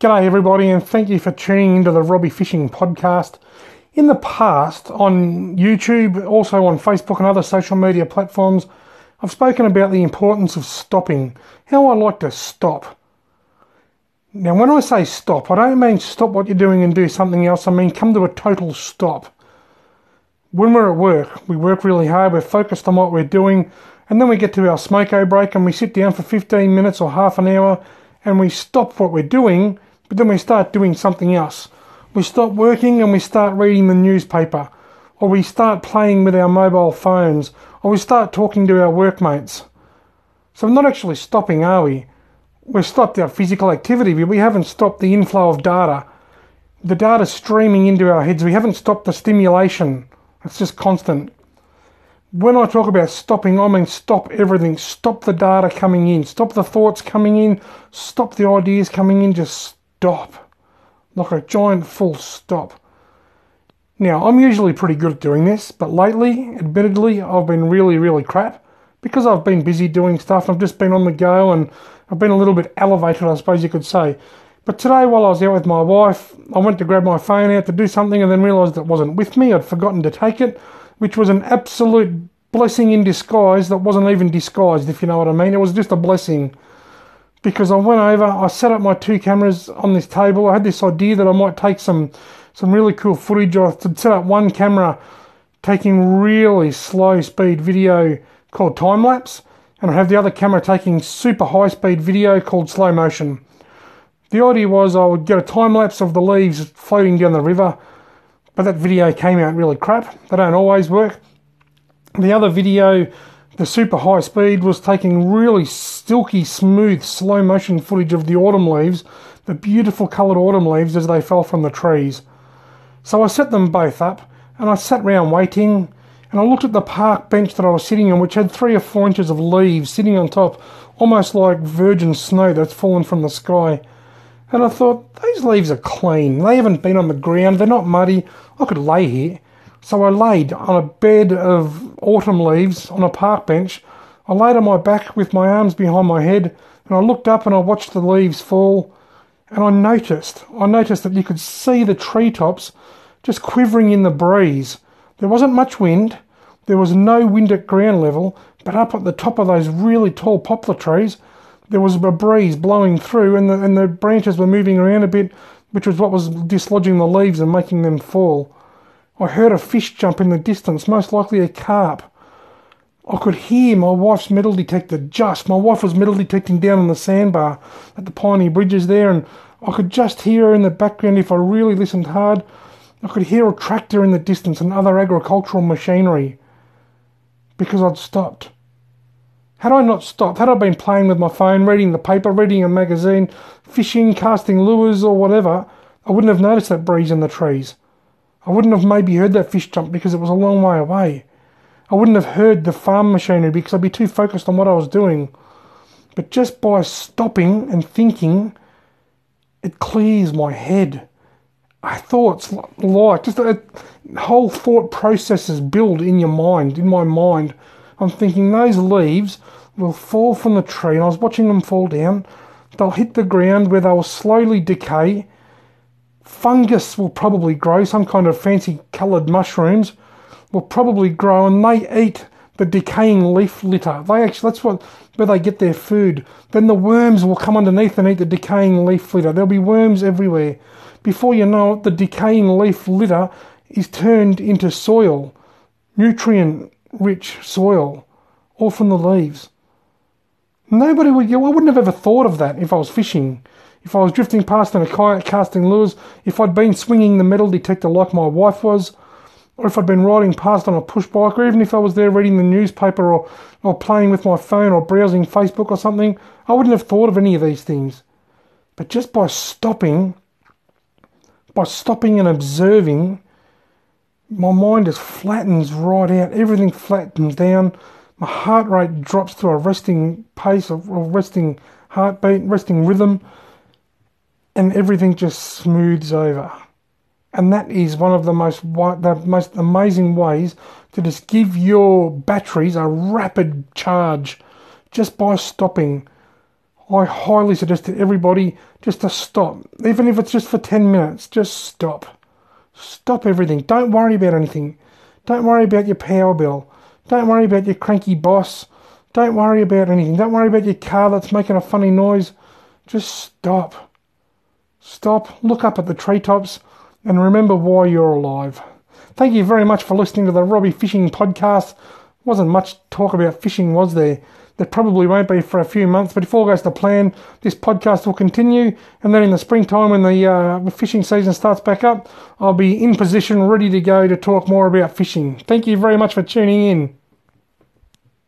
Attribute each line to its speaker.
Speaker 1: G'day, everybody, and thank you for tuning into the Robbie Fishing Podcast. In the past, on YouTube, also on Facebook and other social media platforms, I've spoken about the importance of stopping, how I like to stop. Now, when I say stop, I don't mean stop what you're doing and do something else, I mean come to a total stop. When we're at work, we work really hard, we're focused on what we're doing, and then we get to our smoko break and we sit down for 15 minutes or half an hour and we stop what we're doing but then we start doing something else. We stop working and we start reading the newspaper, or we start playing with our mobile phones, or we start talking to our workmates. So we're not actually stopping, are we? We've stopped our physical activity, but we haven't stopped the inflow of data. The data streaming into our heads. We haven't stopped the stimulation. It's just constant. When I talk about stopping, I mean stop everything. Stop the data coming in. Stop the thoughts coming in. Stop the ideas coming in. Just stop. Like a giant full stop. Now, I'm usually pretty good at doing this, but lately, admittedly, I've been really, really crap because I've been busy doing stuff. I've just been on the go and I've been a little bit elevated, I suppose you could say. But today, while I was out with my wife, I went to grab my phone out to do something and then realised it wasn't with me. I'd forgotten to take it, which was an absolute blessing in disguise that wasn't even disguised, if you know what I mean. It was just a blessing because I went over, I set up my two cameras on this table. I had this idea that I might take some some really cool footage. I set up one camera taking really slow speed video called time lapse, and I have the other camera taking super high speed video called slow motion. The idea was I would get a time lapse of the leaves floating down the river, but that video came out really crap. They don't always work. The other video the super high speed was taking really silky, smooth, slow motion footage of the autumn leaves, the beautiful coloured autumn leaves as they fell from the trees. So I set them both up and I sat round waiting and I looked at the park bench that I was sitting on, which had three or four inches of leaves sitting on top, almost like virgin snow that's fallen from the sky. And I thought, these leaves are clean. They haven't been on the ground. They're not muddy. I could lay here. So I laid on a bed of autumn leaves on a park bench. I laid on my back with my arms behind my head and I looked up and I watched the leaves fall and I noticed, I noticed that you could see the treetops just quivering in the breeze. There wasn't much wind, there was no wind at ground level, but up at the top of those really tall poplar trees, there was a breeze blowing through and the, and the branches were moving around a bit, which was what was dislodging the leaves and making them fall. I heard a fish jump in the distance, most likely a carp. I could hear my wife's metal detector just. My wife was metal detecting down on the sandbar at the Piney Bridges there, and I could just hear her in the background if I really listened hard. I could hear a tractor in the distance and other agricultural machinery because I'd stopped. Had I not stopped, had I been playing with my phone, reading the paper, reading a magazine, fishing, casting lures, or whatever, I wouldn't have noticed that breeze in the trees. I wouldn't have maybe heard that fish jump because it was a long way away. I wouldn't have heard the farm machinery because I'd be too focused on what I was doing. But just by stopping and thinking, it clears my head. I thoughts like just a whole thought processes build in your mind, in my mind. I'm thinking those leaves will fall from the tree, and I was watching them fall down. They'll hit the ground where they'll slowly decay, fungus will probably grow, some kind of fancy coloured mushrooms will probably grow and they eat the decaying leaf litter. They actually that's what where they get their food. Then the worms will come underneath and eat the decaying leaf litter. There'll be worms everywhere. Before you know it, the decaying leaf litter is turned into soil, nutrient rich soil, all from the leaves. Nobody would, I wouldn't have ever thought of that if I was fishing if I was drifting past in a kayak casting lures, if I'd been swinging the metal detector like my wife was, or if I'd been riding past on a push bike, or even if I was there reading the newspaper or, or playing with my phone or browsing Facebook or something, I wouldn't have thought of any of these things. But just by stopping, by stopping and observing, my mind just flattens right out. Everything flattens down. My heart rate drops to a resting pace, a resting heartbeat, resting rhythm and everything just smooths over. And that is one of the most the most amazing ways to just give your batteries a rapid charge just by stopping, I highly suggest to everybody just to stop. Even if it's just for 10 minutes, just stop. Stop everything. Don't worry about anything. Don't worry about your power bill. Don't worry about your cranky boss. Don't worry about anything. Don't worry about your car that's making a funny noise. Just stop. Stop, look up at the treetops, and remember why you're alive. Thank you very much for listening to the Robbie Fishing Podcast. Wasn't much talk about fishing, was there? There probably won't be for a few months, but if all goes to plan, this podcast will continue. And then in the springtime, when the uh, fishing season starts back up, I'll be in position, ready to go to talk more about fishing. Thank you very much for tuning in.